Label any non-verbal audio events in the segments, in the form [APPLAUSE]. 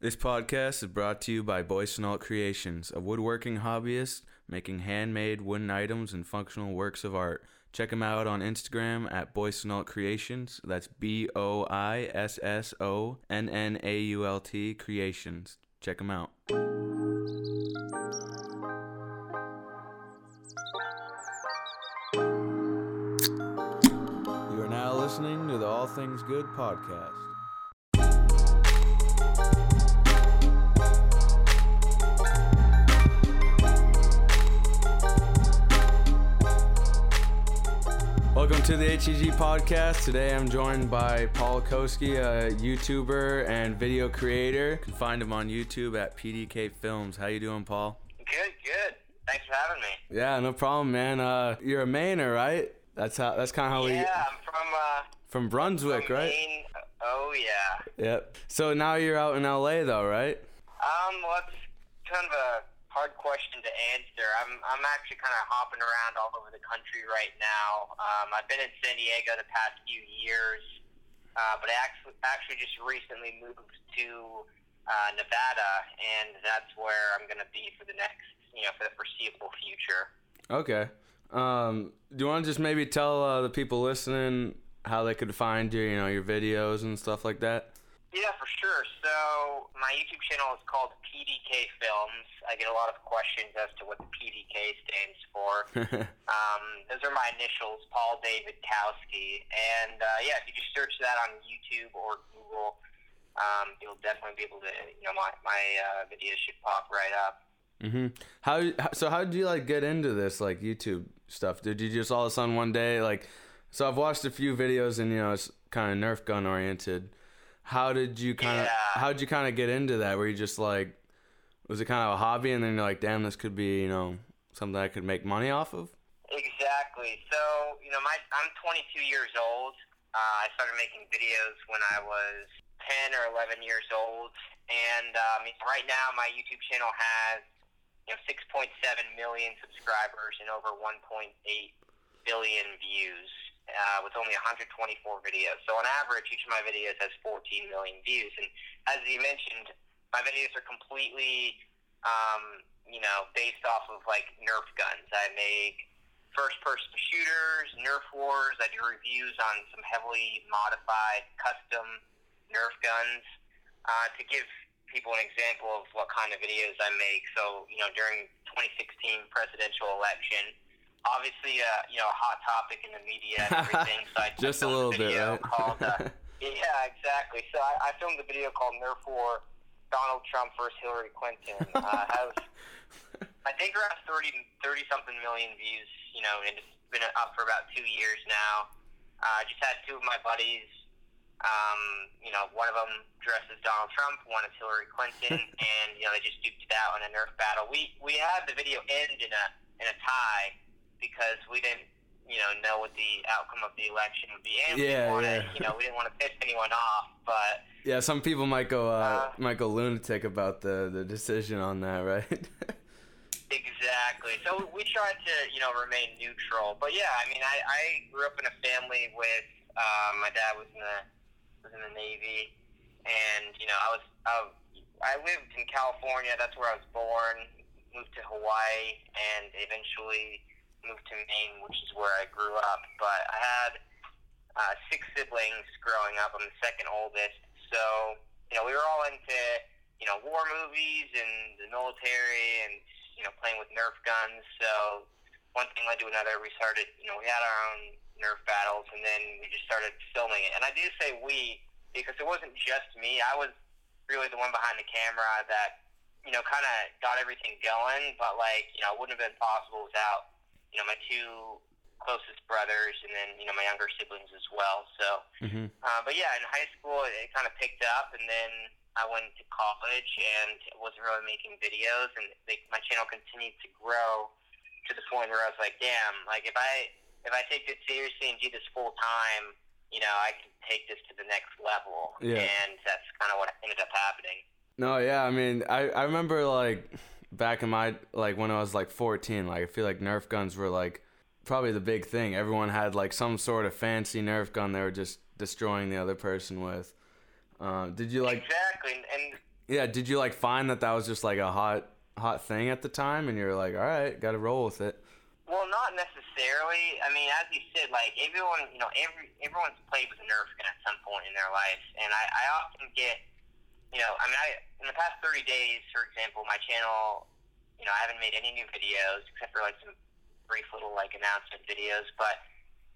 This podcast is brought to you by Boissonnault Creations, a woodworking hobbyist making handmade wooden items and functional works of art. Check them out on Instagram at Boissonnault Creations. That's B O I S S O N N A U L T Creations. Check them out. You are now listening to the All Things Good podcast. Welcome to the ATG podcast. Today I'm joined by Paul Kousky, a YouTuber and video creator. You can find him on YouTube at PDK Films. How you doing, Paul? Good, good. Thanks for having me. Yeah, no problem, man. Uh, you're a Mainer, right? That's how. That's kind of how we. Yeah, I'm from uh, From Brunswick, from right? Maine. Oh yeah. Yep. So now you're out in LA, though, right? Um, well, it's kind of a hard question to answer. I'm I'm actually kind of hopping around all over the country right now. Um, I've been in San Diego the past few years, uh, but I actually actually just recently moved to uh, Nevada, and that's where I'm going to be for the next, you know, for the foreseeable future. Okay. Um, do you want to just maybe tell uh, the people listening how they could find you, you know, your videos and stuff like that? Yeah, for sure. So my YouTube channel is called PDK Films. I get a lot of questions as to what the PDK stands for. [LAUGHS] um, those are my initials, Paul David Kousky. And uh, yeah, if you just search that on YouTube or Google, um, you'll definitely be able to, you know, my my uh, videos should pop right up. Mm-hmm. How how- so? How did you like get into this like YouTube stuff? Did you just all of a sudden one day like? So I've watched a few videos and you know it's kind of Nerf gun oriented. How did you kind of Yeah. how did you kind of get into that? Were you just like was it kind of a hobby and then you're like, damn, this could be you know something I could make money off of? Exactly. So, you know, my I'm 22 years old. Uh, I started making videos when I was 10 or 11 years old, and um, right now my YouTube channel has you know 6.7 million subscribers and over 1.8 billion views. Uh, with only 124 videos. So on average, each of my videos has 14 million views. And as you mentioned, my videos are completely, um, you know, based off of like Nerf guns. I make first-person shooters, Nerf wars. I do reviews on some heavily modified custom Nerf guns. Uh, to give people an example of what kind of videos I make, so you know, during 2016 presidential election, obviously, uh, you know, a hot topic in the media and everything. So I [LAUGHS] Just a little bit, right? Called, uh, [LAUGHS] yeah, exactly. So I, I filmed a video called Nerf War Donald Trump versus Hillary Clinton. Uh, has I think around 30, 30 something million views, you know, and it's been up for about two years now. Uh, just had two of my buddies, um, you know, one of them dresses as Donald Trump, one is Hillary Clinton, [LAUGHS] and, you know, they just duped it out in a Nerf battle. We, we had the video end in a, in a tie because we didn't, you know, know what the outcome of the election would be. And we Yeah, didn't want to, yeah. you know, we didn't want to piss anyone off, but Yeah, some people might go uh, Uh, might go lunatic about the the decision on that, right? [LAUGHS] Exactly. So we tried to, you know, remain neutral. But yeah, I mean, I, I grew up in a family with um, my dad was in the was in the Navy, and you know, I was I, I lived in California. That's where I was born. Moved to Hawaii, and eventually moved to Maine, which is where I grew up. But I had uh, six siblings growing up. I'm the second oldest, so you know, we were all into you know war movies and the military, and you know, playing with Nerf guns. So one thing led to another. We started, you know, we had our own Nerf battles, and then we just started filming it. And I do say we because it wasn't just me. I was really the one behind the camera that, you know, kind of got everything going. But like, you know, it wouldn't have been possible without, you know, my two closest brothers, and then you know my younger siblings as well. So, hmm uh, but yeah, in high school it kind of picked up, and then I went to college and wasn't really making videos, and they, my channel continued to grow to the point where I was like, damn, like if I if I take this seriously and do this full time, you know, I can take this to the next level, Yeah. and that's kind of what ended up happening. No, yeah, I mean, I I remember like back in my like when I was like 14, like I feel like Nerf guns were like probably the big thing. Everyone had like some sort of fancy Nerf gun they were just destroying the other person with. Uh, did you like? exactly, and, and Yeah, did you like find that that was just like a hot hot thing at the time, and you're like, all right, got to roll with it? Well, not necessarily. I mean, as you said, like everyone, you know, every everyone's played with a Nerf gun at some point in their life, and I, I often get, you know, I mean, I in the past 30 days, for example, my channel, you know, I haven't made any new videos except for like some brief little like announcement videos, but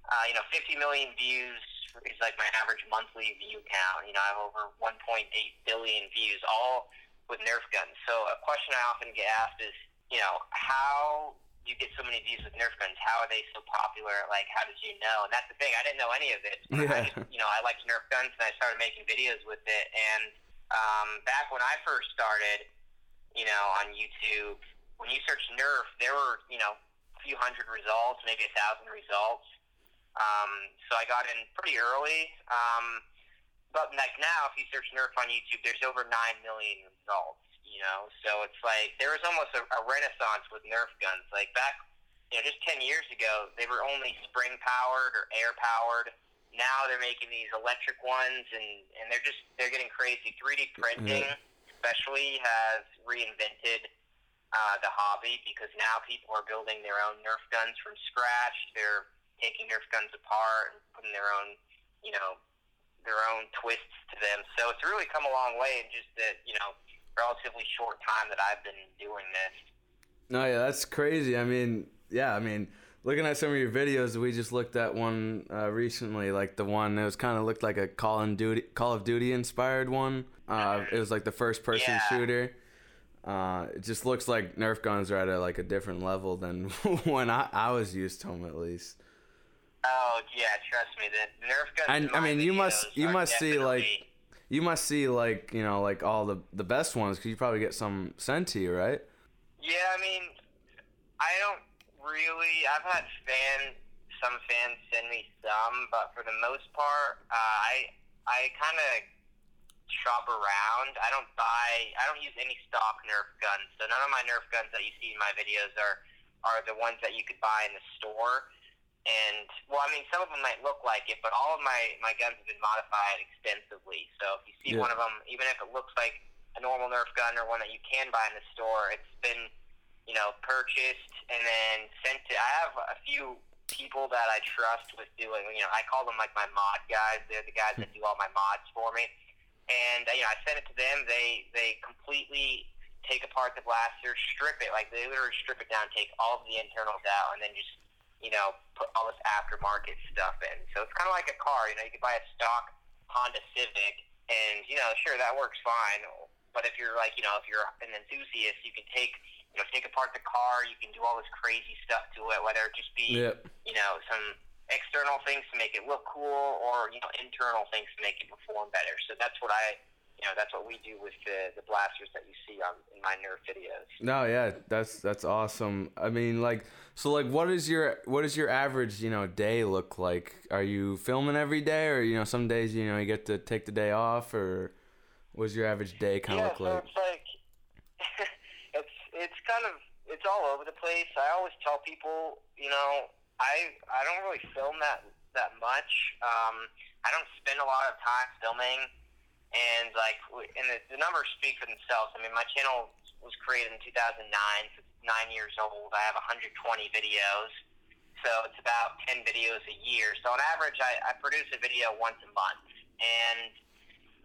uh, you know, 50 million views is like my average monthly view count. You know, I have over 1.8 billion views, all with Nerf guns. So a question I often get asked is, you know, how do you get so many views with Nerf guns? How are they so popular? Like, how did you know? And that's the thing. I didn't know any of it. Yeah. I just, you know, I liked Nerf guns, and I started making videos with it. And um, back when I first started, you know, on YouTube, when you search Nerf, there were, you know, a few hundred results, maybe a thousand results. Um, so I got in pretty early. Um, but like now, if you search Nerf on YouTube, there's over nine million results you know. So it's like there was almost a, a renaissance with Nerf guns. Like back, you know, just ten years ago, they were only spring powered or air powered. Now they're making these electric ones, and and they're just they're getting crazy. 3D printing, especially, has reinvented uh, the hobby because now people are building their own Nerf guns from scratch. They're taking Nerf guns apart and putting their own, you know, their own twists to them. So it's really come a long way in just that, you know, relatively short time that I've been doing this. No, yeah, that's crazy. I mean, yeah, I mean, looking at some of your videos, we just looked at one uh, recently, like the one that was kind of looked like a Call of Duty, Call of Duty inspired one. Uh, it was like the first person Yeah. shooter. Uh, it just looks like Nerf guns are at a, like a different level than [LAUGHS] when I, I was used to them at least. Oh yeah, trust me, the Nerf guns. And in I mean, you must you must see like you must see like you know like all the the best ones because you probably get some sent to you, right? Yeah, I mean, I don't really. I've had fan, some fans send me some, but for the most part, uh, I I kind of shop around. I don't buy. I don't use any stock Nerf guns. So none of my Nerf guns that you see in my videos are are the ones that you could buy in the store. And well, I mean, some of them might look like it, but all of my my guns have been modified extensively. So if you see Yeah. one of them, even if it looks like a normal Nerf gun or one that you can buy in the store, it's been you know purchased and then sent to. I have a few people that I trust with doing. You know, I call them like my mod guys. They're the guys that do all my mods for me. And uh, you know, I send it to them. They they completely take apart the blaster, strip it like they literally strip it down, take all of the internals out, and then just you know put all this aftermarket stuff in. So it's kind of like a car. You know, you could buy a stock Honda Civic, and you know, sure that works fine. But if you're like, you know, if you're an enthusiast, you can take you know take apart the car. You can do all this crazy stuff to it, whether it just be Yep. you know, some external things to make it look cool or, you know, internal things to make it perform better. So that's what I, you know, that's what we do with the, the blasters that you see on in my Nerf videos. No, yeah, that's that's awesome. I mean, like, so like, what is your what does your average you know day look like? Are you filming every day, or you know, some days you know you get to take the day off, or what's your average day kind of yeah, look so like? It's kind of, it's all over the place. I always tell people, you know, I, I don't really film that, that much. Um, I don't spend a lot of time filming. and like and the, the numbers speak for themselves. I mean, my channel was created in 2009, so it's nine years old. I have 120 videos, so it's about 10 videos a year. So on average, I, I produce a video once a month, and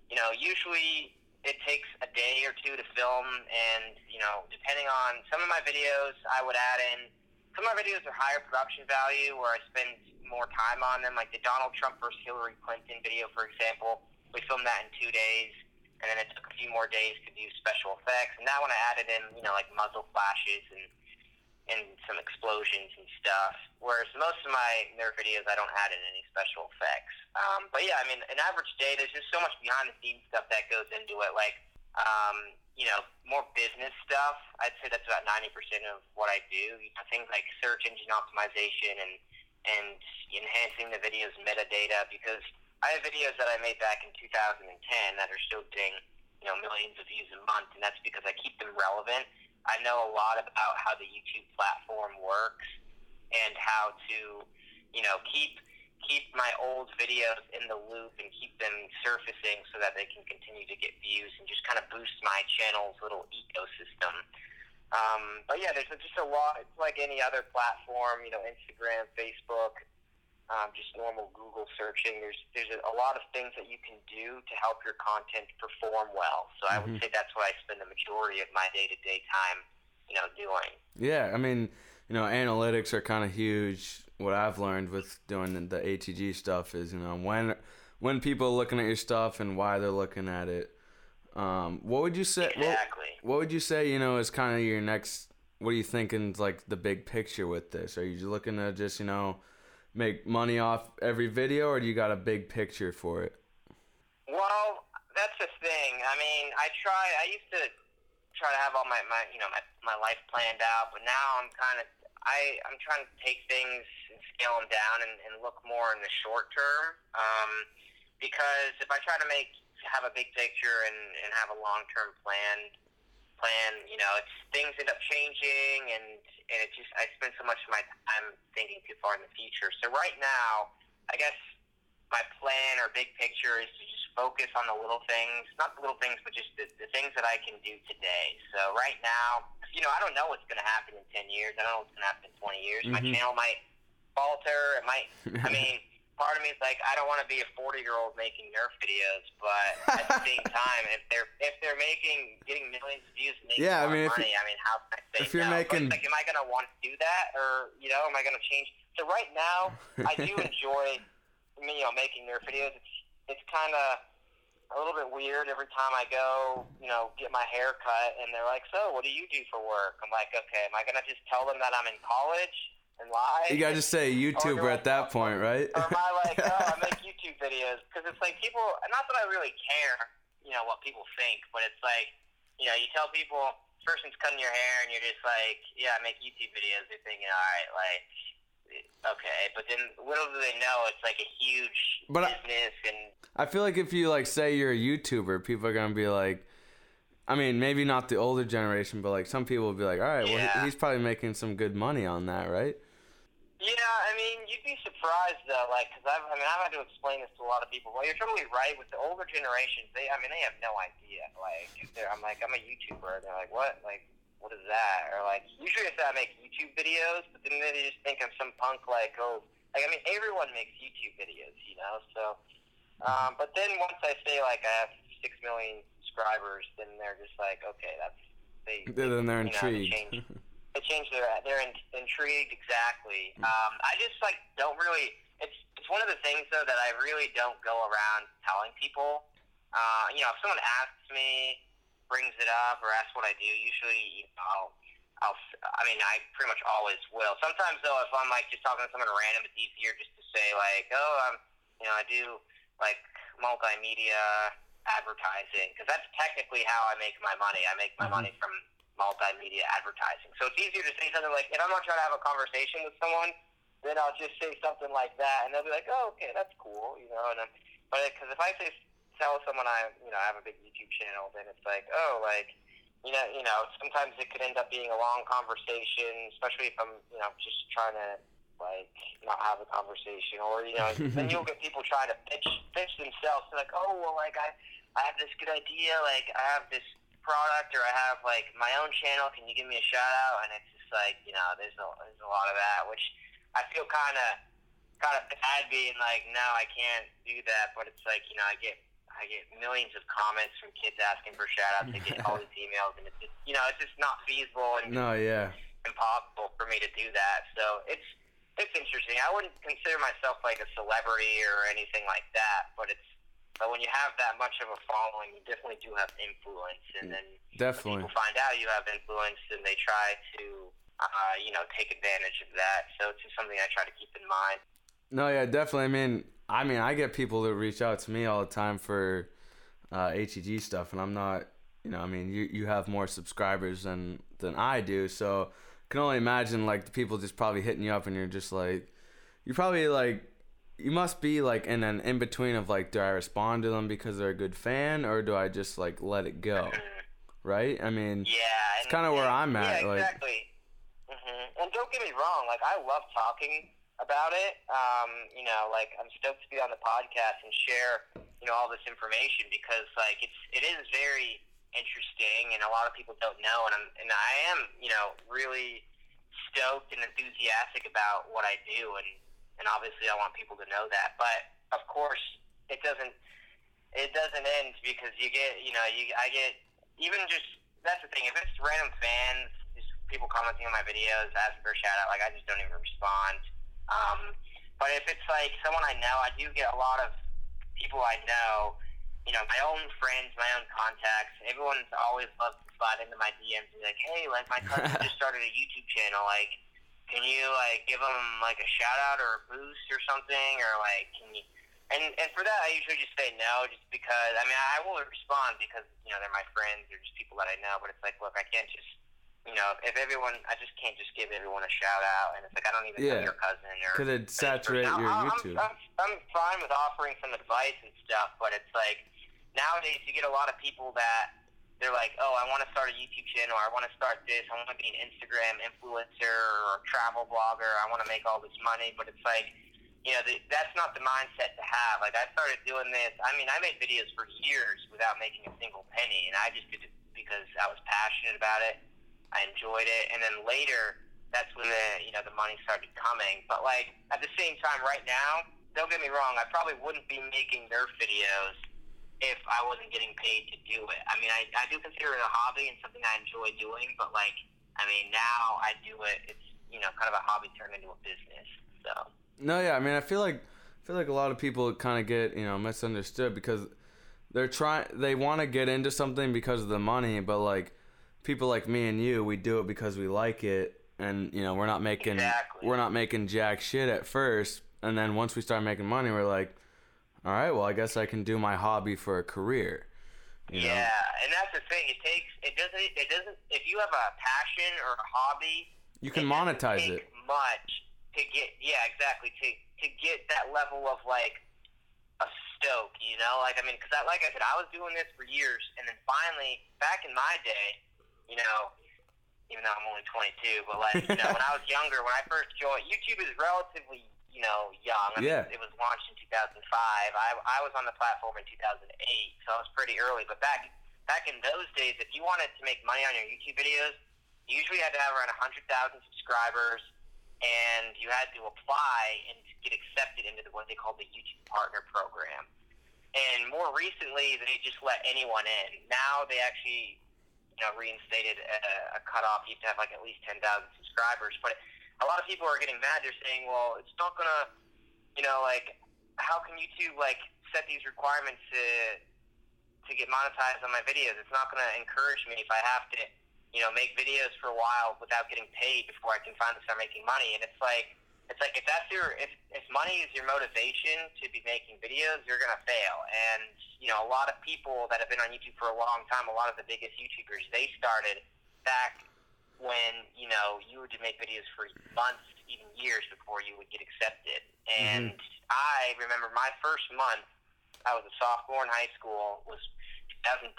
you know, usually it takes a day or two to film, and you know, depending on some of my videos, I would add in. Some of my videos are higher production value, where I spend more time on them, like the Donald Trump versus Hillary Clinton video, for example. We filmed that in two days, and then it took a few more days to do special effects. And that one I added in, you know, like muzzle flashes and and some explosions and stuff. Whereas most of my Nerf videos, I don't add in any special effects. Um, but yeah, I mean, an average day, there's just so much behind the scenes stuff that goes into it. Like, um, you know, more business stuff. I'd say that's about 90% of what I do. You know, things like search engine optimization and and enhancing the video's metadata because I have videos that I made back in 2010 that are still getting, you know, millions of views a month, and that's because I keep them relevant. I know a lot about how the YouTube platform works and how to, you know, keep keep my old videos in the loop and keep them surfacing so that they can continue to get views and just kind of boost my channel's little ecosystem. Um, but yeah, there's just a lot. It's like any other platform, you know, Instagram, Facebook, um, just normal Google searching. There's there's a, lot of things that you can do to help your content perform well. So I would Mhm. say that's what I spend the majority of my day to day time, you know, doing. Yeah, I mean, you know, analytics are kind of huge. What I've learned with doing the, the ATG stuff is, you know, when when people are looking at your stuff and why they're looking at it. Um, what would you say? What, Exactly. what would you say? You know, is kind of your next. What are you thinking? Like the big picture with this? Are you looking to just, you know, make money off every video, or do you got a big picture for it? Well, that's the thing. I mean, I try. I used to try to have all my, my you know my, my life planned out, but now I'm kind of I I'm trying to take things and scale them down and, and look more in the short term. Um, because if I try to make have a big picture and, and have a long term plan plan, you know, it's things end up changing and and it just I spend so much of my time thinking too far in the future. So right now, I guess my plan or big picture is to just focus on the little things, not the little things, but just the, the things that I can do today. So right now, you know, I don't know what's going to happen in 10 years. I don't know what's going to happen in 20 years. My Mhm. channel might falter. It might, I [LAUGHS] mean, part of me is like, I don't want to be a 40 year old making Nerf videos, but at the same [LAUGHS] time, if they're, if they're making, getting millions of views and making Yeah, I mean, if money, I mean, how can I say if you're no? making- like, am I going to want to do that? Or, you know, am I going to change? So right now, I do [LAUGHS] enjoy, you know, making Nerf videos. It's, it's kind of a little bit weird every time I go, you know, get my hair cut, and they're like, "So, what do you do for work?" I'm like, "Okay, am I gonna just tell them that I'm in college and lie?" You gotta just say YouTuber at that point, right? or am I like, "Oh, I make [LAUGHS] YouTube videos"? Because it's like people, not that I really care, you know, what people think, but it's like, you know, you tell people, person's cutting your hair, and you're just like, "Yeah, I make YouTube videos." They're thinking, "All right, like." Okay, but then little do they know it's like a huge But I- business and I feel like if you like say you're a YouTuber, people are gonna be like, I mean, maybe not the older generation, but like some people will be like, all right, well, Yeah. he, he's probably making some good money on that, right? Yeah, I mean, you'd be surprised though, like, because I've, I mean, I've had to explain this to a lot of people. Well, you're totally right. With the older generations, they, I mean, they have no idea. Like, if they're, I'm like, I'm a YouTuber, and they're like, what? Like, what is that? Or like, usually I say I make YouTube videos, but then they just think I'm some punk, like, oh, like, I mean, everyone makes YouTube videos, you know. So, um, but then once I say like I have six million subscribers, then they're just like, okay, that's they. Then they're you know, intrigued. change [LAUGHS] they change their they're in, intrigued exactly. Um, I just like don't really. It's it's one of the things though that I really don't go around telling people. Uh, you know, if someone asks me, brings it up, or asks what I do, usually you know, I'll. I'll, I mean, I pretty much always will. Sometimes, though, if I'm like just talking to someone random, it's easier just to say like, "Oh, I'm, you know, I do like multimedia advertising," because that's technically how I make my money. I make my Mhm. money from multimedia advertising. So it's easier to say something like, if I'm not trying to have a conversation with someone, then I'll just say something like that, and they'll be like, "Oh, okay, that's cool," you know. And then, but because if I say tell someone I, you know, I have a big YouTube channel, then it's like, oh, like, you know, you know, sometimes it could end up being a long conversation, especially if I'm, you know, just trying to like not have a conversation, or you know, then you'll get people trying to pitch pitch themselves. They're like, oh, well, like I, I have this good idea, like I have this product, or I have like my own channel. Can you give me a shout out? And it's just like, you know, there's a there's a lot of that, which I feel kind of kind of bad being like, no, I can't do that. But it's like, you know, I get I get millions of comments from kids asking for shout outs. I get all [LAUGHS] these emails, and it's just, you know, it's just not feasible and no, yeah. impossible for me to do that. So it's it's interesting. I wouldn't consider myself like a celebrity or anything like that, but it's but when you have that much of a following, you definitely do have influence, and then Definitely. people find out you have influence, and they try to uh, you know take advantage of that. So it's just something I try to keep in mind. No, yeah, definitely. I mean, I mean, I get people that reach out to me all the time for uh, ATG stuff, and I'm not, you know, I mean, you you have more subscribers than than I do, so I can only imagine like the people just probably hitting you up, and you're just like, you probably like, you must be like in an in between of like, do I respond to them because they're a good fan, or do I just like let it go, [LAUGHS] right? I mean, Yeah, It's kinda where I'm at, Yeah, like- exactly. hmm And don't get me wrong, like I love talking about it. Um, you know, like I'm stoked to be on the podcast and share, you know, all this information because like it's it is very interesting and a lot of people don't know and I'm and I am, you know, really stoked and enthusiastic about what I do and and obviously I want people to know that. But of course, it doesn't it doesn't end because you get, you know, you I get even just that's the thing. If it's random fans, just people commenting on my videos, asking for a shout out, like I just don't even respond. Um, but if it's like someone I know, I do get a lot of people I know, you know, my own friends, my own contacts. Everyone's always loves to slide into my DMs and be like, hey, like my cousin [LAUGHS] just started a YouTube channel. Like, can you like give them like a shout out or a boost or something, or like can you? And and for that, I usually just say no, just because I mean I will respond because you know they're my friends, they're just people that I know. But it's like, look, I can't just you know, if everyone, I just can't just give everyone a shout out, and it's like I don't even Yeah. know your cousin or Could it saturate your I'm- YouTube? I'm, I'm fine with offering some advice and stuff, but it's like nowadays you get a lot of people that they're like, oh, I want to start a YouTube channel, I want to start this, I want to be an Instagram influencer or travel blogger, I want to make all this money, but it's like, you know, the, that's not the mindset to have. Like I started doing this. I mean, I made videos for years without making a single penny, and I just did it because I was passionate about it. I enjoyed it, and then later, that's when the you know the money started coming. But like at the same time, right now, don't get me wrong, I probably wouldn't be making Nerf videos if I wasn't getting paid to do it. I mean, I, I do consider it a hobby and something I enjoy doing, but like, I mean, now I do it. It's you know kind of a hobby turned into a business. So No, yeah, I mean, I feel like I feel like a lot of people kind of get you know misunderstood because they're trying they want to get into something because of the money, but like people like me and you, we do it because we like it, and you know we're not making Exactly. we're not making jack shit at first, and then once we start making money, we're like, all right, well, I guess I can do my hobby for a career. You know? yeah, and that's the thing. It takes it doesn't it doesn't if you have a passion or a hobby, You can it monetize take it. much to get yeah exactly to to get that level of like a stoke you know like i mean because I, like i said i was doing this for years and then finally back in my day you know even though i'm only 22 but like you know [LAUGHS] when i was younger when i first joined youtube is relatively you know young I mean, it was launched in 2005 i i was on the platform in 2008 so i was pretty early but back back in those days if you wanted to make money on your youtube videos you usually had to have around 100,000 subscribers and you had to apply and get accepted into the, what they call the YouTube Partner Program. And more recently, they just let anyone in. Now they actually, you know, reinstated a, a cutoff. You have to have like at least 10,000 subscribers. But a lot of people are getting mad. They're saying, well, it's not gonna, you know, like, how can YouTube like set these requirements to to get monetized on my videos? It's not gonna encourage me if I have to you know, make videos for a while without getting paid before I can finally start making money. And it's like, it's like if that's your, if, if money is your motivation to be making videos, you're gonna fail. And you know, a lot of people that have been on YouTube for a long time, a lot of the biggest YouTubers, they started back when you know you would make videos for months, even years before you would get accepted. And I remember my first month, I was a sophomore in high school, was 2010.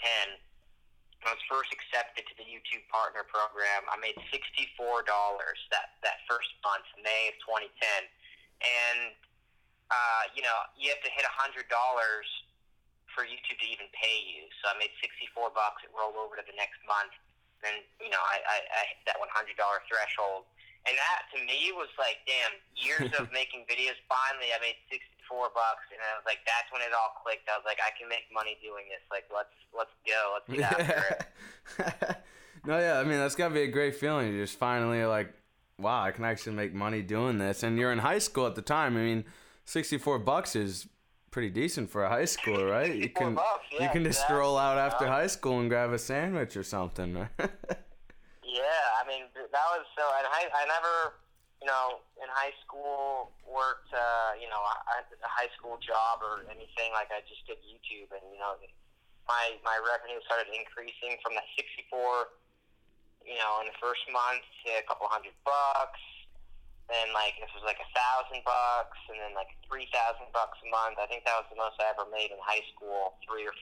I was first accepted to the YouTube Partner Program. I made sixty-four dollars that that first month, May of 2010, and uh, you know you have to hit a hundred dollars for YouTube to even pay you. So I made sixty-four bucks. It rolled over to the next month. Then you know I, I, I hit that one hundred dollar threshold, and that to me was like, damn, years of [LAUGHS] making videos. Finally, I made sixty-four bucks, and I was like, that's when it all clicked. I was like, I can make money doing this. Like, let's let's go. Let's get after it. [LAUGHS] no, yeah, I mean that's gotta be a great feeling. You just finally like, wow, I can actually make money doing this. And you're in high school at the time. I mean, sixty-four bucks is pretty decent for a high schooler, [LAUGHS] right? You can bucks, you can just exactly, stroll out after high school and grab a sandwich or something. [LAUGHS] Yeah, I mean that was so. And I, I never, you know, in high school worked, uh, you know, a, a high school job or anything. Like I just did YouTube, and you know, my my revenue started increasing from that sixty four, you know, in the first month to a couple hundred bucks. Then like this was like a thousand bucks, and then like three thousand bucks a month. I think that was the most I ever made in high school, three or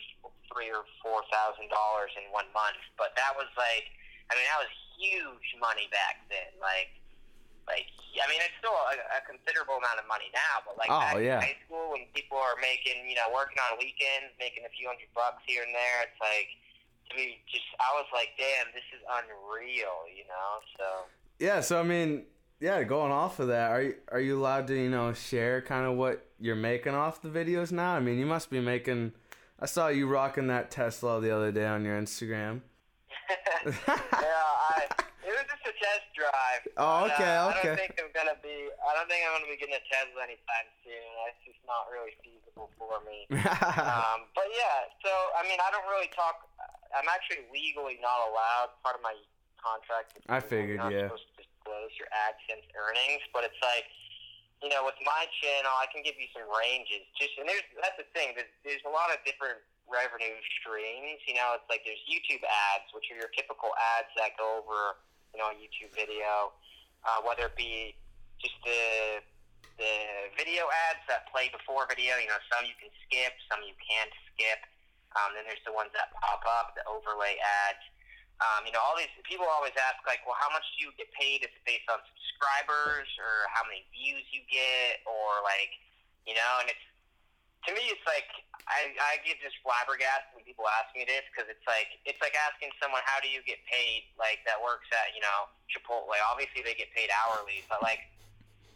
three or four thousand dollars in one month. But that was like, I mean, that was huge money back then. Like, like I mean, it's still a, a considerable amount of money now, but like Oh, back yeah. in high school when people are making, you know, working on weekends, making a few hundred bucks here and there, it's like to me, just I was like, damn, this is unreal, you know. So Yeah, so I mean, yeah, going off of that, are you are you allowed to you know share kind of what you're making off the videos now? I mean, you must be making. I saw you rocking that Tesla the other day on your Instagram. [LAUGHS] yeah, I it was just a test drive. [LAUGHS] Oh, okay, uh, I don't think I'm gonna be. I don't think I'm gonna be getting a Tesla anytime soon. That's just not really feasible for me. [LAUGHS] um, but yeah, so I mean, I don't really talk. I'm actually legally not allowed. Part of my contract. I figured, yeah. Disclose your AdSense earnings, but it's like, you know, with my channel, I can give you some ranges. Just and there's that's the thing. There's there's a lot of different revenue streams. You know, it's like there's YouTube ads, which are your typical ads that go over, you know, a YouTube video, uh, whether it be just the the video ads that play before video. You know, some you can skip, some you can't skip. Um, then there's the ones that pop up, the overlay ads. Um, you know, all these people always ask like, well, how much do you get paid? Is it based on subscribers or how many views you get, or like, you know? And it's to me, it's like I I get just flabbergasted when people ask me this because it's like it's like asking someone how do you get paid like that works at you know Chipotle. Obviously, they get paid hourly, but like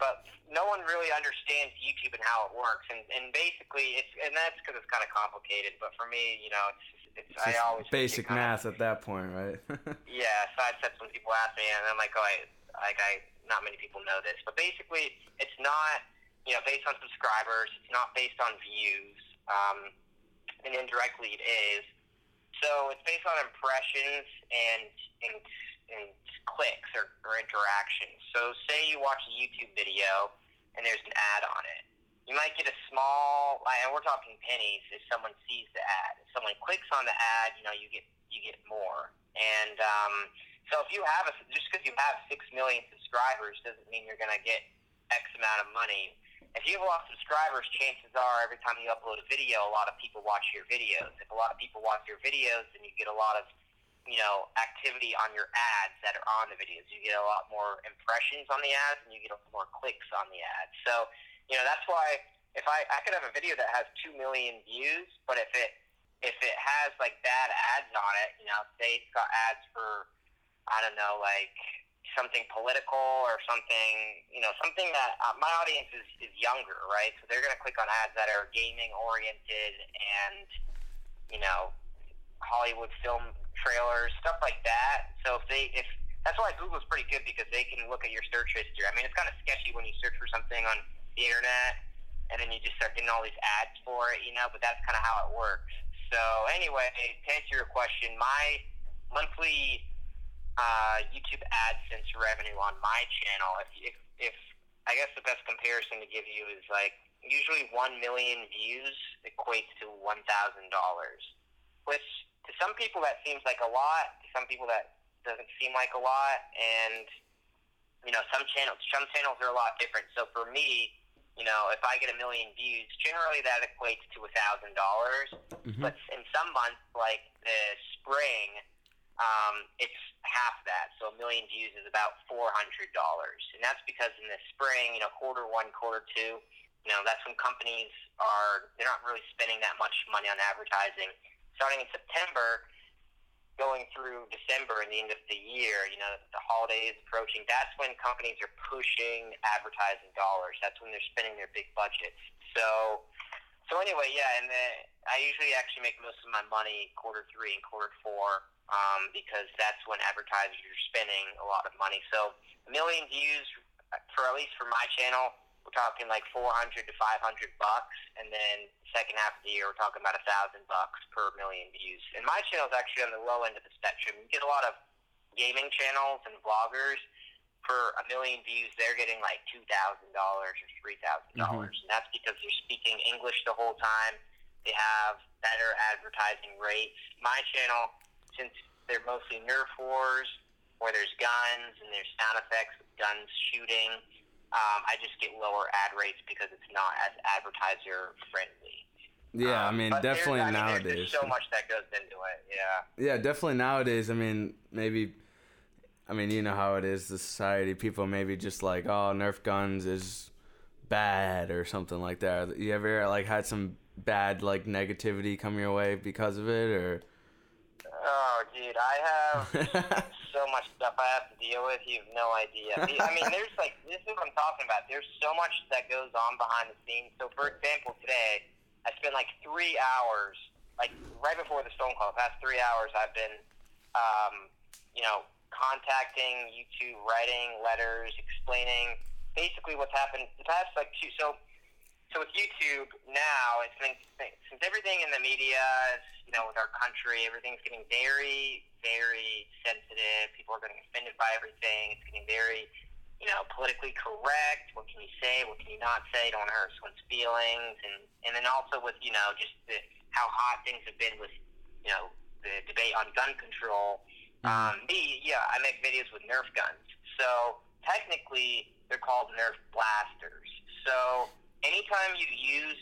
but no one really understands YouTube and how it works. And, and basically, it's and that's because it's kind of complicated. But for me, you know, it's, it's I Just always basic math at that point, right? [LAUGHS] Yeah, so I said when people ask me, and I'm like, oh, I like I not many people know this, but basically, it's not you know based on subscribers. It's not based on views. Um, and indirectly, it is. So it's based on impressions and and, and clicks or, or interactions. So say you watch a YouTube video and there's an ad on it. You might get a small, and we're talking pennies, if someone sees the ad. If someone clicks on the ad, you know, you get you get more. And um, so if you have a, just because you have six million subscribers doesn't mean you're going to get X amount of money. If you have a lot of subscribers, chances are every time you upload a video, a lot of people watch your videos. If a lot of people watch your videos, then you get a lot of you know, activity on your ads that are on the videos. You get a lot more impressions on the ads and you get a lot more clicks on the ads. So, you know, that's why if I I could have a video that has two million views, but if it if it has like bad ads on it, you know, say it's got ads for I don't know, like something political or something, you know, something that uh, my audience is, is younger, right? So they're going to click on ads that are gaming oriented and, you know, Hollywood film trailers, stuff like that. So if they, if that's why Google's pretty good because they can look at your search history. I mean, it's kind of sketchy when you search for something on the internet and then you just start getting all these ads for it, you know. But that's kind of how it works. So anyway, to answer your question, my monthly uh, YouTube AdSense revenue on my channel, if, if if I guess the best comparison to give you is like usually one million views equates to one thousand dollars, which to some people that seems like a lot. To some people that doesn't seem like a lot, and you know some channels some channels are a lot different. So for me, you know, if I get a million views, generally that equates to a thousand dollars. Mhm. But in some months, like the spring, um, it's half that. So a million views is about four hundred dollars, and that's because in the spring, you know, quarter one, quarter two, you know, that's when companies are they're not really spending that much money on advertising. Starting in September, going through December and the end of the year, you know, the holidays approaching, that's when companies are pushing advertising dollars. That's when they're spending their big budgets. So, so anyway, yeah, and the, I usually actually make most of my money quarter three and quarter four um, because that's when advertisers are spending a lot of money. So, a million views for at least for my channel, we're talking like 400 to 500 bucks, and then second half of the year, we're talking about a thousand bucks per million views. And my channel is actually on the low end of the spectrum. You get a lot of gaming channels and vloggers for a million views, they're getting like two thousand dollars or three thousand dollars, mm-hmm. and that's because they're speaking English the whole time. They have better advertising rates. My channel, since they're mostly Nerf wars, where there's guns and there's sound effects with guns shooting, um, I just get lower ad rates because it's not as advertiser friendly. yeah, I Um, mean, but there's- definitely I mean, nowadays. There's so much that goes into it. Yeah. Yeah, definitely nowadays. I mean, maybe. I mean, you know how it is, the society. People maybe just like, oh, Nerf guns is bad or something like that. You ever like had some bad like negativity come your way because of it, or? Oh, dude, I have [LAUGHS] so much stuff I have to deal with. You have no idea. I mean, there's like this is what I'm talking about. There's so much that goes on behind the scenes. So, for example, today I spent like three hours, like right before this phone call, the past three hours, I've been, um, you know, contacting YouTube, writing letters, explaining basically what's happened the past like two. So so with YouTube now, it's been since everything in the media, you know, with our country, everything's getting very, very sensitive. People are getting offended by everything. It's getting very, you know, politically correct. What can you say? What can you not say? Don't hurt someone's feelings. And and then also with you know just the, how hot things have been with you know the debate on gun control. Mm-hmm. Um, me, yeah, I make videos with Nerf guns. So technically, they're called Nerf blasters. So anytime you use,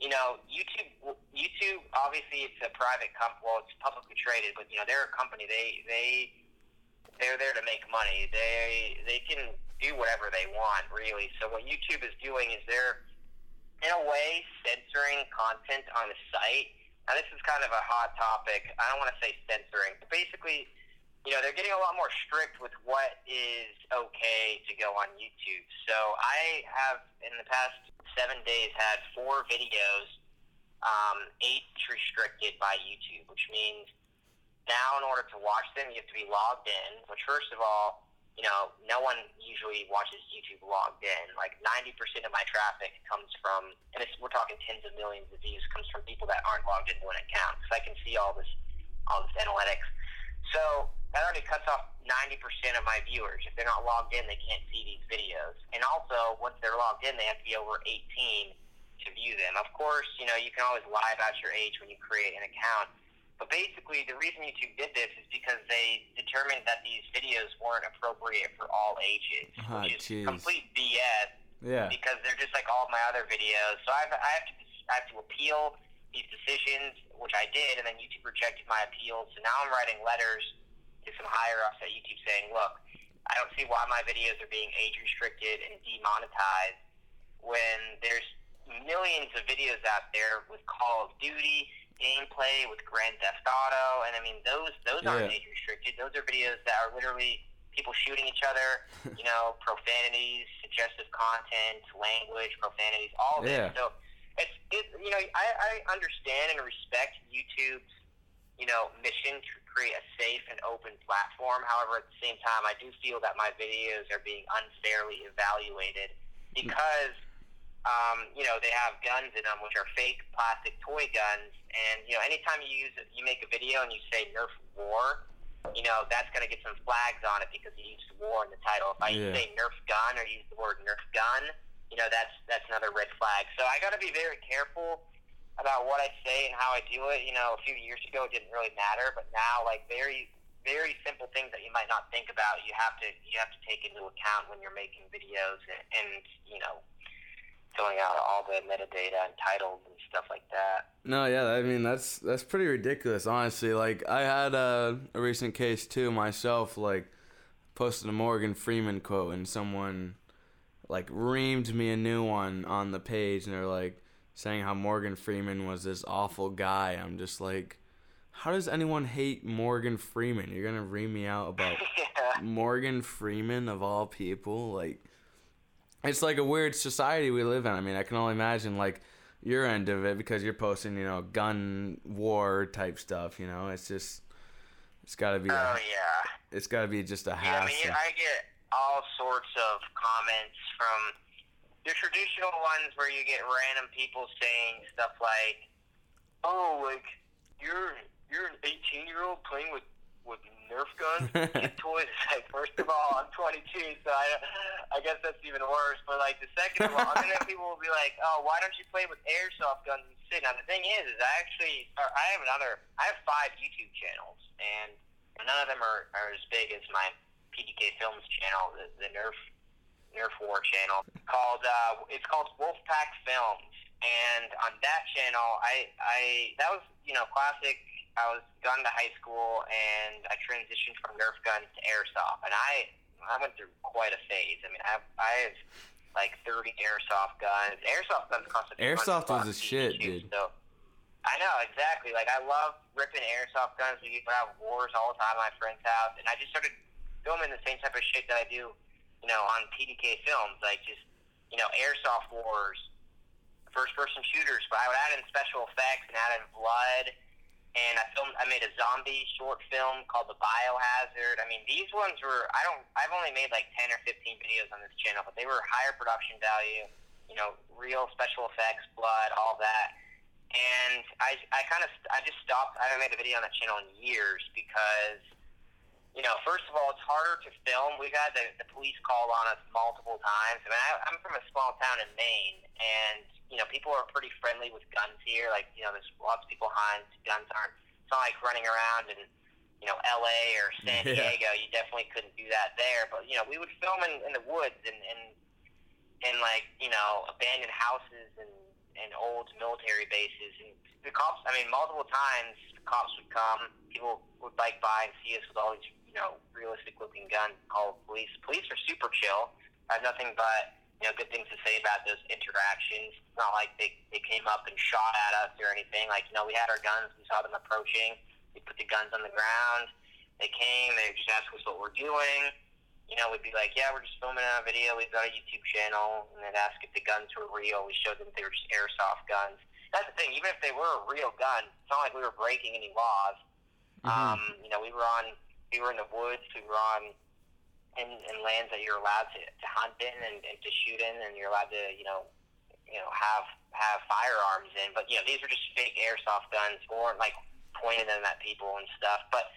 you know, YouTube, YouTube obviously it's a private company. Well, it's publicly traded, but you know they're a company. They they they're there to make money. They they can do whatever they want, really. So what YouTube is doing is they're in a way censoring content on the site. Now this is kind of a hot topic. I don't want to say censoring, but basically you know, they're getting a lot more strict with what is okay to go on YouTube. So I have, in the past seven days, had four videos um, age restricted by YouTube, which means now in order to watch them, you have to be logged in. Which, first of all, you know, no one usually watches YouTube logged in. Like 90% of my traffic comes from, and it's, we're talking tens of millions of views, comes from people that aren't logged into an account. Because I can see all this, all this analytics. So that already cuts off 90% of my viewers. If they're not logged in, they can't see these videos. And also, once they're logged in, they have to be over 18 to view them. Of course, you know, you can always lie about your age when you create an account. But basically, the reason YouTube did this is because they determined that these videos weren't appropriate for all ages, oh, which is geez. complete BS. Yeah. Because they're just like all my other videos. So I've, I have to I have to appeal these decisions, which I did, and then YouTube rejected my appeal. So now I'm writing letters to some higher ups at YouTube saying, look, I don't see why my videos are being age restricted and demonetized when there's millions of videos out there with Call of Duty gameplay, with Grand Theft Auto, and I mean those those Yeah. aren't age restricted. Those are videos that are literally people shooting each other, [LAUGHS] you know, profanities, suggestive content, language, profanities, all of Yeah. it. So it's it, you know I, I understand and respect YouTube's you know mission to create a safe and open platform. However, at the same time, I do feel that my videos are being unfairly evaluated because um, you know they have guns in them, which are fake plastic toy guns. And you know, anytime you use you make a video and you say Nerf War, you know that's going to get some flags on it because you used war in the title. If I Yeah. say Nerf gun or use the word Nerf gun, you know that's that's another red flag. So I got to be very careful about what I say and how I do it. You know, a few years ago it didn't really matter, but now like very very simple things that you might not think about, you have to you have to take into account when you're making videos and, and you know filling out all the metadata and titles and stuff like that. No, yeah, I mean that's that's pretty ridiculous, honestly. Like I had a, a recent case too myself. Like posted a Morgan Freeman quote, and someone like reamed me a new one on the page, and they're like saying how Morgan Freeman was this awful guy. I'm just like, how does anyone hate Morgan Freeman? You're gonna ream me out about [LAUGHS] yeah. Morgan Freeman of all people, like it's like a weird society we live in. I mean, I can only imagine like your end of it because you're posting, you know, gun war type stuff. You know, it's just it's got to be Oh yeah. it's got to be just a hassle. Yeah, I mean. I get all sorts of comments from the traditional ones where you get random people saying stuff like, "Oh, like you're you're an 18 year old playing with with Nerf guns, [LAUGHS] kid toys." Like, first of all, I'm 22, so I I guess that's even worse. But like the second of all, and then people will be like, "Oh, why don't you play with airsoft guns instead?" Now the thing is, is I actually or I have another. I have five YouTube channels, and none of them are, are as big as my PDK Films channel, the, the Nerf Nerf War channel. Called uh, it's called Wolfpack Films, and on that channel, I I that was you know classic I was gun to high school, and I transitioned from Nerf guns to airsoft, and I I went through quite a phase. I mean, I have, I have like 30 airsoft guns. Airsoft guns cost a Airsoft was a shit, dude. So I know exactly. Like I love ripping airsoft guns. We would have wars all the time at my friend's house, and I just started filming the same type of shit that I do, you know, on PDK films, like just you know, airsoft wars, first person shooters. But I would add in special effects and add in blood. And I filmed. I made a zombie short film called The Biohazard. I mean, these ones were. I don't. I've only made like ten or fifteen videos on this channel, but they were higher production value. You know, real special effects, blood, all that. And I, I kind of, I just stopped. I haven't made a video on that channel in years because, you know, first of all, it's harder to film. We've had the, the police call on us multiple times. I mean, I, I'm from a small town in Maine, and you know, people are pretty friendly with guns here. Like, you know, there's lots of people behind guns aren't. It's not like running around in, you know, L.A. or San [LAUGHS] Yeah. Diego. You definitely couldn't do that there. But you know, we would film in, in the woods and and in like you know abandoned houses and and old military bases. And the cops, I mean, multiple times the cops would come. People would bike by and see us with all these know realistic looking guns. Call police. Police are super chill. I have nothing but you know good things to say about those interactions. It's not like they they came up and shot at us or anything. Like you know we had our guns. We saw them approaching. We put the guns on the ground. They came. They just asked us what we're doing you know, we'd be like, yeah, we're just filming a video. We've got a YouTube channel. And they'd ask if the guns were real. We showed them they were just airsoft guns. That's the thing. Even if they were a real gun, it's not like we were breaking any laws. Mhm. Um, you know, we were on, we were in the woods. We were on in, in lands that you're allowed to, to hunt in and, and to shoot in, and you're allowed to, you know, you know, have have firearms in. But you know, these are just fake airsoft guns, or like pointing them at people and stuff. But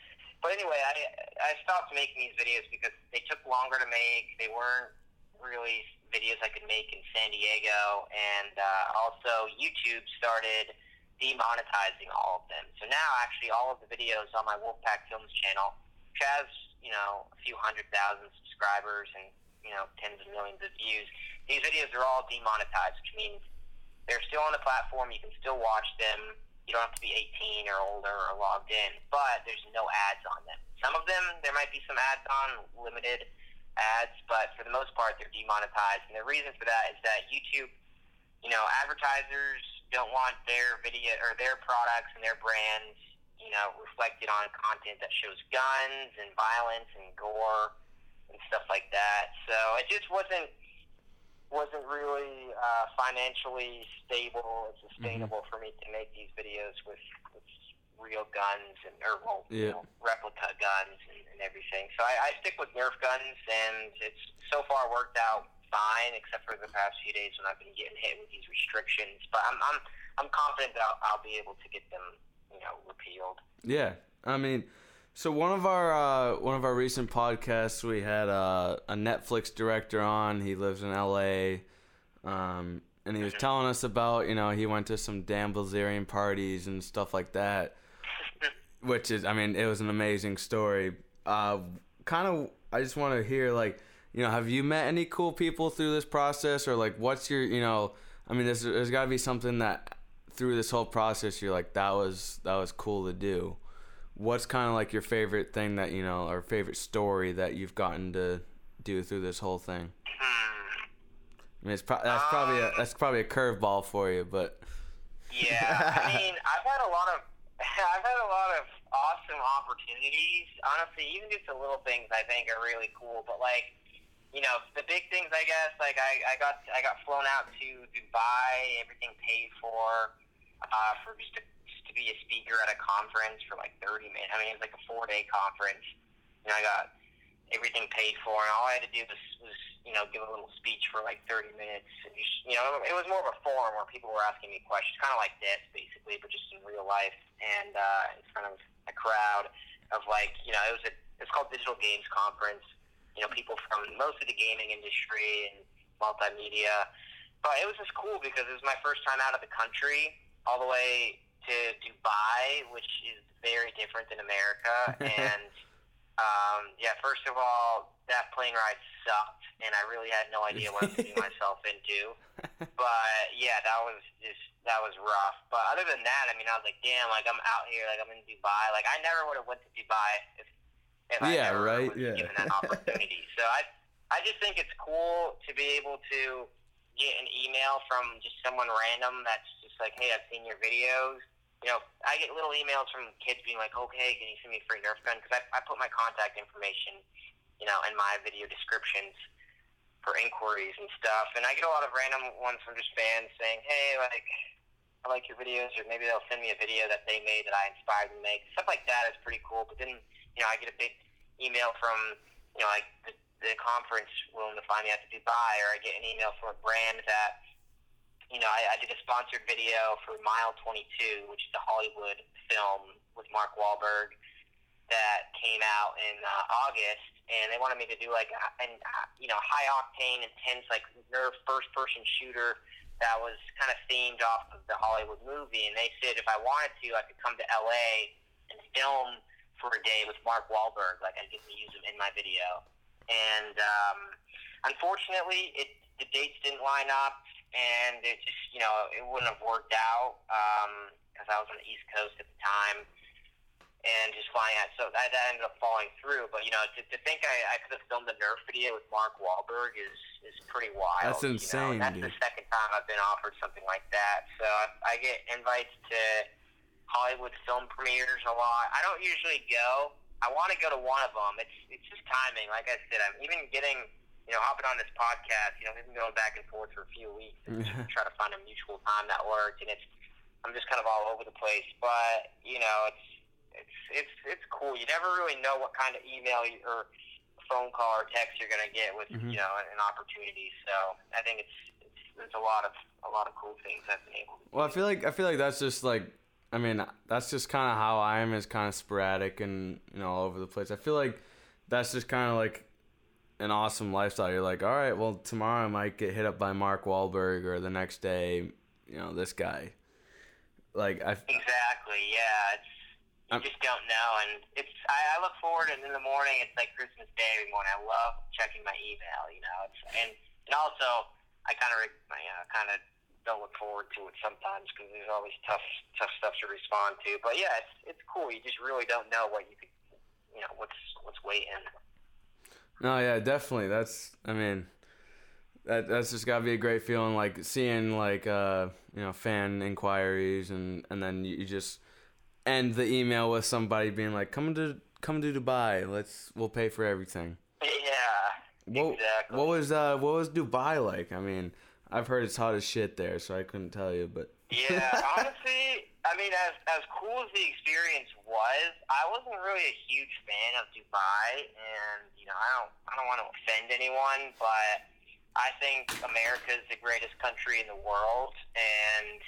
but anyway, I I stopped making these videos because they took longer to make. They weren't really videos I could make in San Diego, and uh, also YouTube started demonetizing all of them. So now, actually, all of the videos on my Wolfpack Films channel, has you know a few hundred thousand subscribers and you know tens of millions of views, these videos are all demonetized, which means they're still on the platform. You can still watch them. You don't have to be 18 or older or logged in, but there's no ads on them. Some of them there might be some ads on, limited ads, but for the most part they're demonetized. And the reason for that is that YouTube, you know, advertisers don't want their video or their products and their brands, you know, reflected on content that shows guns and violence and gore and stuff like that. So it just wasn't wasn't really uh, financially stable and sustainable for me to make these videos with, with real guns and or well, you know, replica guns and, and everything. So I, I stick with Nerf guns, and it's so far worked out fine, except for the past few days when I've been getting hit with these restrictions. But I'm I'm I'm confident that I'll, I'll be able to get them, you know, repealed. Yeah, I mean, so one of our uh, one of our recent podcasts, we had uh, a Netflix director on. He lives in L.A. Um, and he was telling us about you know he went to some Dan Bilzerian parties and stuff like that, [LAUGHS] which is I mean it was an amazing story. Uh, kind of, I just want to hear like you know have you met any cool people through this process or like what's your you know I mean there's there's got to be something that through this whole process you're like that was that was cool to do what's kind of like your favorite thing that you know or favorite story that you've gotten to do through this whole thing Hmm. i mean it's pro- that's probably a that's probably a curveball for you but Yeah, I [LAUGHS] mean, I've had a lot of, [LAUGHS] I've had a lot of awesome opportunities. Honestly, even just the little things I think are really cool. But like, you know, the big things, I guess. Like, I, I got, I got flown out to Dubai, everything paid for, uh, for just to, just to be a speaker at a conference for like 30 minutes. I mean, it was like a four day conference. Know, I got everything paid for, and all I had to do was, was you know, give a little speech for like 30 minutes. And you, you know, it was more of a forum where people were asking me questions, kind of like this, basically, but just in real life and uh, in front of a crowd of like, you know, it was a, it's called Digital Games Conference. You know, people from mostly the gaming industry and multimedia. But it was just cool because it was my first time out of the country, all the way to Dubai, which is very different than America, [LAUGHS] and Um, yeah, first of all, that plane ride sucked, and I really had no idea what I was getting myself into. But yeah, that was just that was rough. But other than that, I mean, I was like, damn, like I'm out here, like I'm in Dubai. Like I never would have went to Dubai if if I never right, was yeah. given that opportunity. so I I just think it's cool to be able to get an email from just someone random that's just like, hey, I've seen your videos. You know, I get little emails from kids being like, okay, can you send me a free Nerf gun? Because I, I put my contact information, you know, in my video descriptions for inquiries and stuff. And I get a lot of random ones from just fans saying, hey, like, I like your videos, or maybe they'll send me a video that they made that I inspired them to make. Stuff like that is pretty cool. But then, you know, I get a big email from, you know, like the, the conference willing to fly me out to Dubai, or I get an email from a brand that, you know, I, I did a sponsored video for Mile 22, which is a Hollywood film with Mark Wahlberg that came out in uh, August, and they wanted me to do like a, an uh, you know high octane, intense like Nerf first person shooter that was kind of themed off of the Hollywood movie. And they said if I wanted to, I could come to LA and film for a day with Mark Wahlberg. Like get to use him in my video. And um, unfortunately, it the dates didn't line up, and it just you know it wouldn't have worked out because I was on the East Coast at the time and just flying out. So that, that ended up falling through. But you know, to, to think I, I could have filmed a Nerf video with Mark Wahlberg is is pretty wild. That's you know? insane, That's dude. the second time I've been offered something like that. So I, I get invites to Hollywood film premieres a lot. I don't usually go. I want to go to one of them. It's it's just timing. Like I said, I'm even getting you know hopping on this podcast. You know, we've been going back and forth for a few weeks and try to find a mutual time that works. And it's I'm just kind of all over the place. But you know, it's it's it's it's cool. You never really know what kind of email you, or phone call or text you're gonna get with Mhm. you know an, an opportunity. So I think it's, it's there's a lot of a lot of cool things I've been able to. Well, I feel like I feel like that's just like I mean that's just kind of how I am is kind of sporadic and you know all over the place. I feel like that's just kind of like an awesome lifestyle. You're like, all right, well tomorrow I might get hit up by Mark Wahlberg or the next day, you know this guy. Like I, Exactly. Yeah. It's you I'm- just don't know, and it's I, I look forward, and in the morning it's like Christmas Day every morning. I love checking my email. You know, it's and and also I kind of I uh, kind of don't look forward to it sometimes because there's always tough tough stuff to respond to. But yeah, it's it's cool. You just really don't know what you could, you know, what's what's waiting. No, yeah, definitely. That's I mean, that that's just gotta be a great feeling, like seeing like uh you know fan inquiries and and then you, you just end the email with somebody being like, come to come to Dubai, let's we'll pay for everything. Yeah. What Exactly. what was uh what was Dubai like? I mean, I've heard it's hot as shit there, so I couldn't tell you, but [LAUGHS] Yeah, honestly, I mean, as as cool as the experience was, I wasn't really a huge fan of Dubai, and you know, I don't I don't want to offend anyone, but I think America is the greatest country in the world, and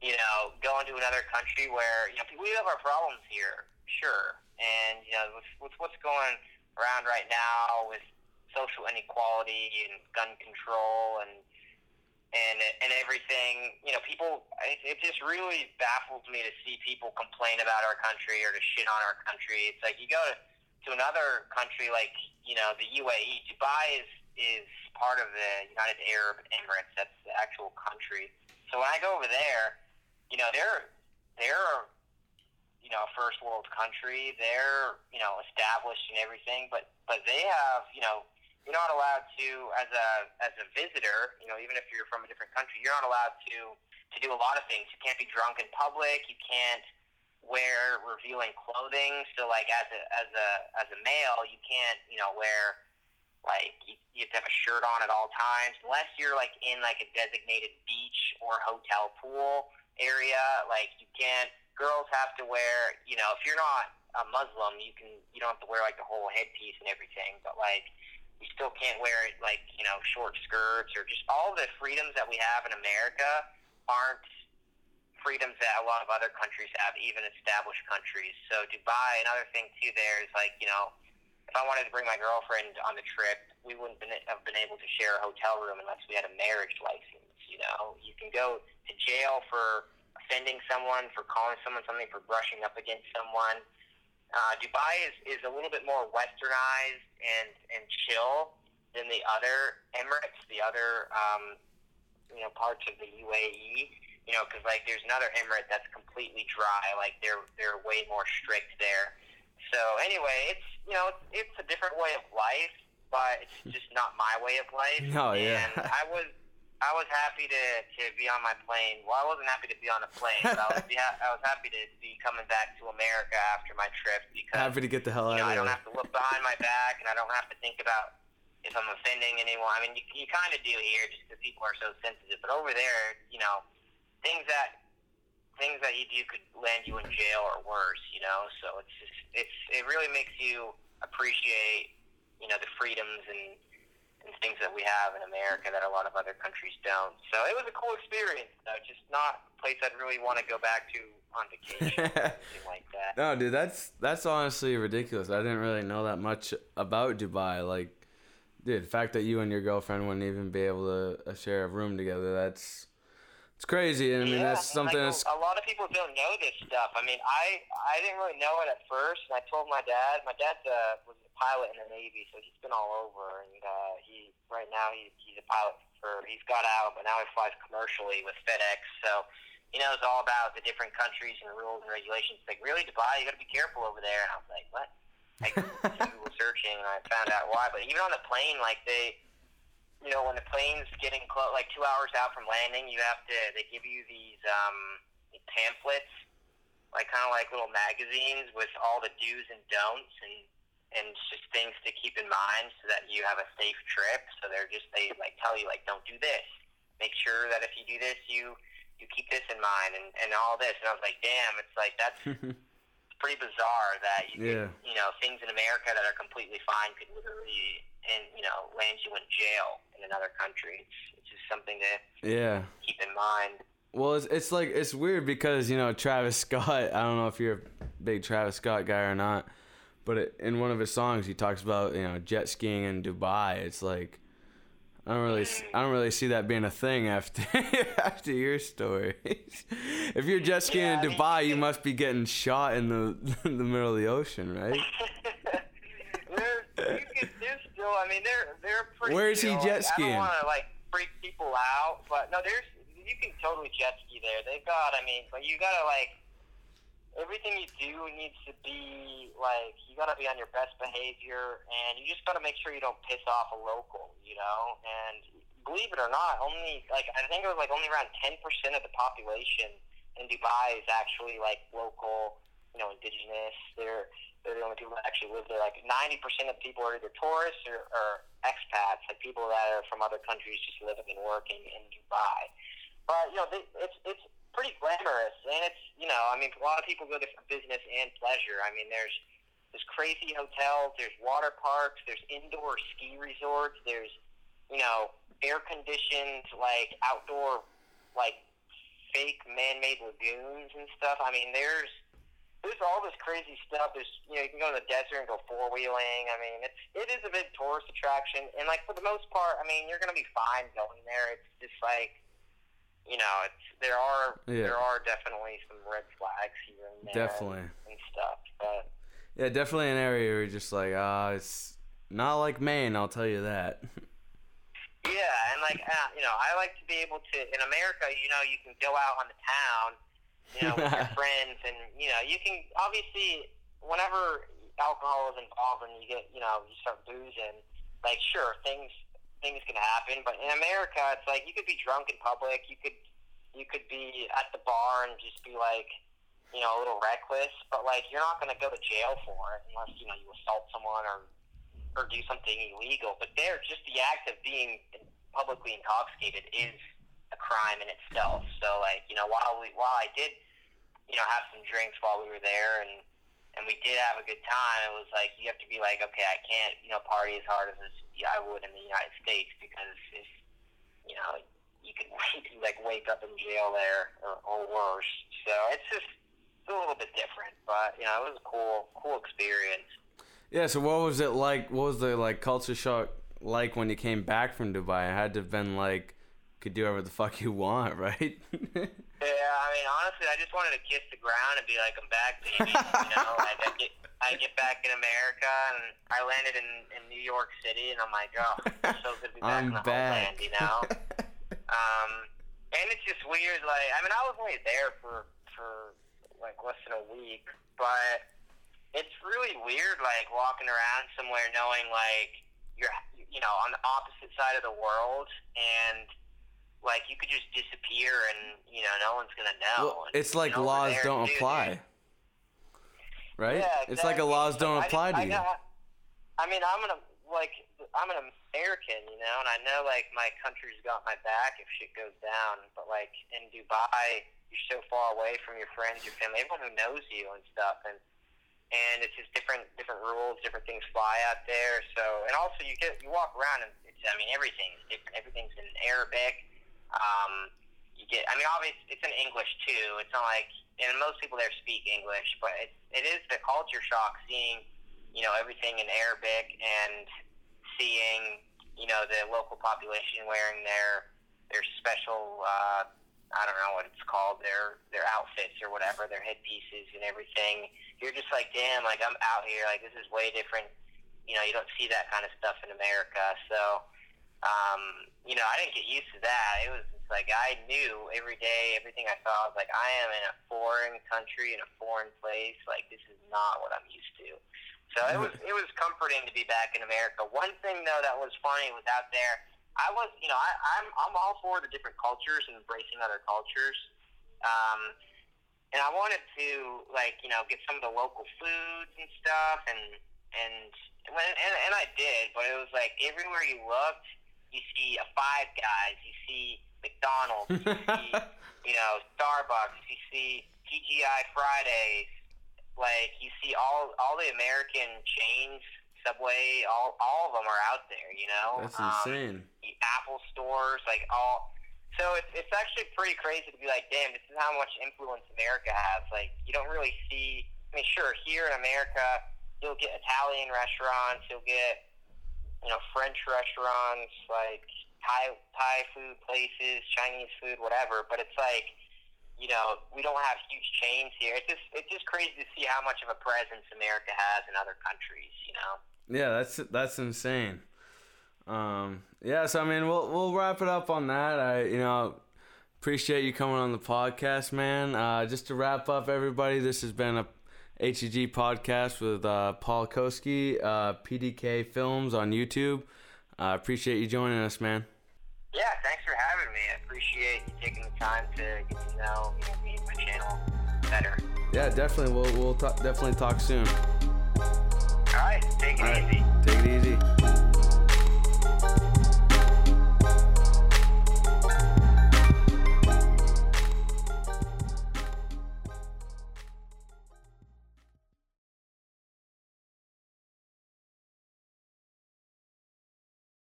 you know, going to another country where you know we have our problems here, sure, and you know, with, with what's going around right now with social inequality and gun control and and and everything. You know, people. It, just really baffles me to see people complain about our country or to shit on our country. It's like you go to, to another country like you know the UAE. Dubai is is part of the United Arab Emirates. That's the actual country. So when I go over there, you know they're they're you know a first world country. They're you know established and everything, but but they have you know you're not allowed to as a as a visitor you know even if you're from a different country you're not allowed to to do a lot of things. You can't be drunk in public. You can't wear revealing clothing. So like as a as a as a male you can't you know wear like you, you have to have a shirt on at all times. Unless you're like in like a designated beach or hotel pool area like you can't girls have to wear you know if you're not a muslim you can you don't have to wear like the whole headpiece and everything. But like you still can't wear it like you know short skirts or just all the freedoms that we have in America aren't freedoms that a lot of other countries have, even established countries. So Dubai, another thing too, there is like you know, if I wanted to bring my girlfriend on the trip, we wouldn't have been able to share a hotel room unless we had a marriage license. You know, you can go to jail for offending someone, for calling someone something, for brushing up against someone. Uh, Dubai is, is a little bit more westernized and and chill than the other Emirates, the other um, you know parts of the UAE. You know, because like there's another Emirate that's completely dry. Like they're they're way more strict there. So anyway, it's you know it's, it's a different way of life, but it's [LAUGHS] just not my way of life. Oh, yeah. And I was I was happy to to be on my plane. Well, I wasn't happy to be on a plane, but I was [LAUGHS] ha- I was happy to be coming back to America after my trip because Happy to get the hell out. you know, I don't have to look behind my back, and I don't have to think about if I'm offending anyone. I mean, you, you kind of do here, just because people are so sensitive. But over there, you know, things that things that you do could land you in jail or worse. You know, so it's just it's it really makes you appreciate you know the freedoms and things that we have in America that a lot of other countries don't. So it was a cool experience, though. Just not a place I'd really want to go back to on vacation or [LAUGHS] anything like that. No, dude, that's that's honestly ridiculous. I didn't really know that much about Dubai. Like, dude, the fact that you and your girlfriend wouldn't even be able to uh, share a room together, that's it's crazy. And I mean, yeah, that's something like, that's a, a lot of people don't know this stuff. I mean, I I didn't really know it at first, and I told my dad. My dad uh, was a pilot in the Navy, so he's been all over. And uh, he right now he, he's a pilot for. He's got out, but now he flies commercially with FedEx. So he knows all about the different countries and rules and regulations. Like, really, Dubai, you got to be careful over there. And I was like, what? I [LAUGHS] Google searching, and I found out why. But even on the plane, like they you know, when the plane's getting close, like two hours out from landing, you have to. They give you these um, pamphlets, like kind of like little magazines with all the do's and don'ts and and just things to keep in mind so that you have a safe trip. So they're just they like tell you like don't do this. Make sure that if you do this, you you keep this in mind and and all this. And I was like, damn, it's like that's [LAUGHS] pretty bizarre that you Yeah. could, you know things in America that are completely fine could literally and you know land you in jail in another country. It's, it's just something to yeah. keep in mind. Well, it's, it's like it's weird because you know Travis Scott. I don't know if you're a big Travis Scott guy or not, but it, in one of his songs he talks about you know jet skiing in Dubai. It's like I don't really s- mm. I don't really see that being a thing after [LAUGHS] after your story. if you're jet skiing Yeah, in mean, Dubai, you you must be getting shot in the [LAUGHS] in the middle of the ocean, right? [LAUGHS] there's, you can, there's still, I mean, they're they're pretty. Where is he chill. jet Like, I don't want to like freak people out, but no, there's you can totally jet ski there. They've got, I mean, but you gotta like everything you do needs to be like you gotta be on your best behavior, and you just gotta make sure you don't piss off a local, you know. And believe it or not, only like I think it was like only around ten percent of the population in Dubai is actually like local, you know, indigenous. They're they're the only people that actually live there. Like ninety percent of people are either tourists or, or expats, like people that are from other countries just living and working in Dubai. But you know, they, it's it's pretty glamorous, and it's you know, I mean, a lot of people go there for business and pleasure. I mean, there's there's crazy hotels, there's water parks, there's indoor ski resorts, there's you know, air conditioned like outdoor like fake man-made lagoons and stuff. I mean, there's there's all this crazy stuff. There's you know you can go to the desert and go four wheeling. I mean, it's it is a big tourist attraction, and like for the most part, I mean, you're gonna be fine going there. It's just like you know, it's there are Yeah. there are definitely some red flags here and there Definitely. and stuff, but. Yeah, definitely an area where you're just like, ah, it's not like Maine. I'll tell you that. [LAUGHS] Yeah, and like uh, you know, I like to be able to in America. You know, you can go out on the town, you know, with your [LAUGHS] friends, and you know, you can obviously whenever alcohol is involved and you get you know you start boozing, like sure things things can happen, but in America, it's like you could be drunk in public. You could you could be at the bar and just be like you know a little reckless, but like you're not going to go to jail for it unless you know you assault someone or or do something illegal. But there, just the act of being publicly intoxicated is crime in itself. So, like, you know, while we while I did, you know, have some drinks while we were there, and and we did have a good time, it was like you have to be like, okay, I can't, you know, party as hard as I would in the United States because if you know, you could, [LAUGHS] like wake up in jail there or, or worse. So it's just a little bit different, but you know, it was a cool cool experience. Yeah, so what was it like? What was the like culture shock like when you came back from Dubai? It had to have been like, could do whatever the fuck you want, right? Yeah, I mean, honestly, I just wanted to kiss the ground and be like, I'm back, baby. you know, like [LAUGHS] I get, I get back in America, and I landed in, in New York City, and I'm like, oh, it's so good to be back I'm in the back. homeland, you know. [LAUGHS] um, and it's just weird. Like, I mean, I was only there for for like less than a week, but it's really weird, like walking around somewhere knowing like you're, you know, on the opposite side of the world, and like you could just disappear, and you know, no one's gonna know. Well, it's like over laws don't dude, apply. Right? Yeah, It's like a laws don't I apply just- to I you. got- I mean, I'm gonna like I'm an American, you know, and I know like my country's got my back if shit goes down. But like in Dubai, you're so far away from your friends, your family, everyone who knows you and stuff, and and it's just different different rules, different things fly out there. So and also you get you walk around and it's I mean everything's different. Everything's in Arabic. Um, you get I mean obviously it's in English too. It's not like and most people there speak English, but it it is the culture shock seeing you know everything in Arabic and seeing you know the local population wearing their their special uh, I don't know what it's called their their outfits or whatever their headpieces and everything. You're just like damn like I'm out here like this is way different. You know you don't see that kind of stuff in America. So um, you know I didn't get used to that. It was just like I knew every day everything I saw I was like I am in a foreign country in a foreign place. Like this is not what I'm used to. So it was it was comforting to be back in America. One thing though that was funny was out there. I was you know I, I'm I'm all for the different cultures and embracing other cultures. Um, and I wanted to like you know get some of the local foods and stuff and and when and, and I did, but it was like everywhere you looked, you see a Five Guys, you see McDonald's, you see [LAUGHS] you know Starbucks, you see TGI Fridays, like you see all all the American chains, Subway, all all of them are out there. You know, That's Um, insane. the Apple stores, like all. So it's it's actually pretty crazy to be like, damn, this is how much influence America has. Like you don't really see. I mean, sure, here in America, you'll get Italian restaurants, you'll get you know French restaurants, like Thai Thai food places, Chinese food, whatever. But it's like you know we don't have huge chains here. It's just it's just crazy to see how much of a presence America has in other countries. You know. Yeah, that's that's insane. Um, yeah, so I mean, we'll we'll wrap it up on that. I you know appreciate you coming on the podcast, man. Uh, just to wrap up, everybody, this has been a ATG podcast with uh, Paul Kousky, uh, PDK Films on YouTube. I uh, appreciate you joining us, man. Yeah, thanks for having me. I appreciate you taking the time to get to know me and my channel better. Yeah, definitely. We'll we'll t- definitely talk soon. All right, take it All right, easy. take it easy.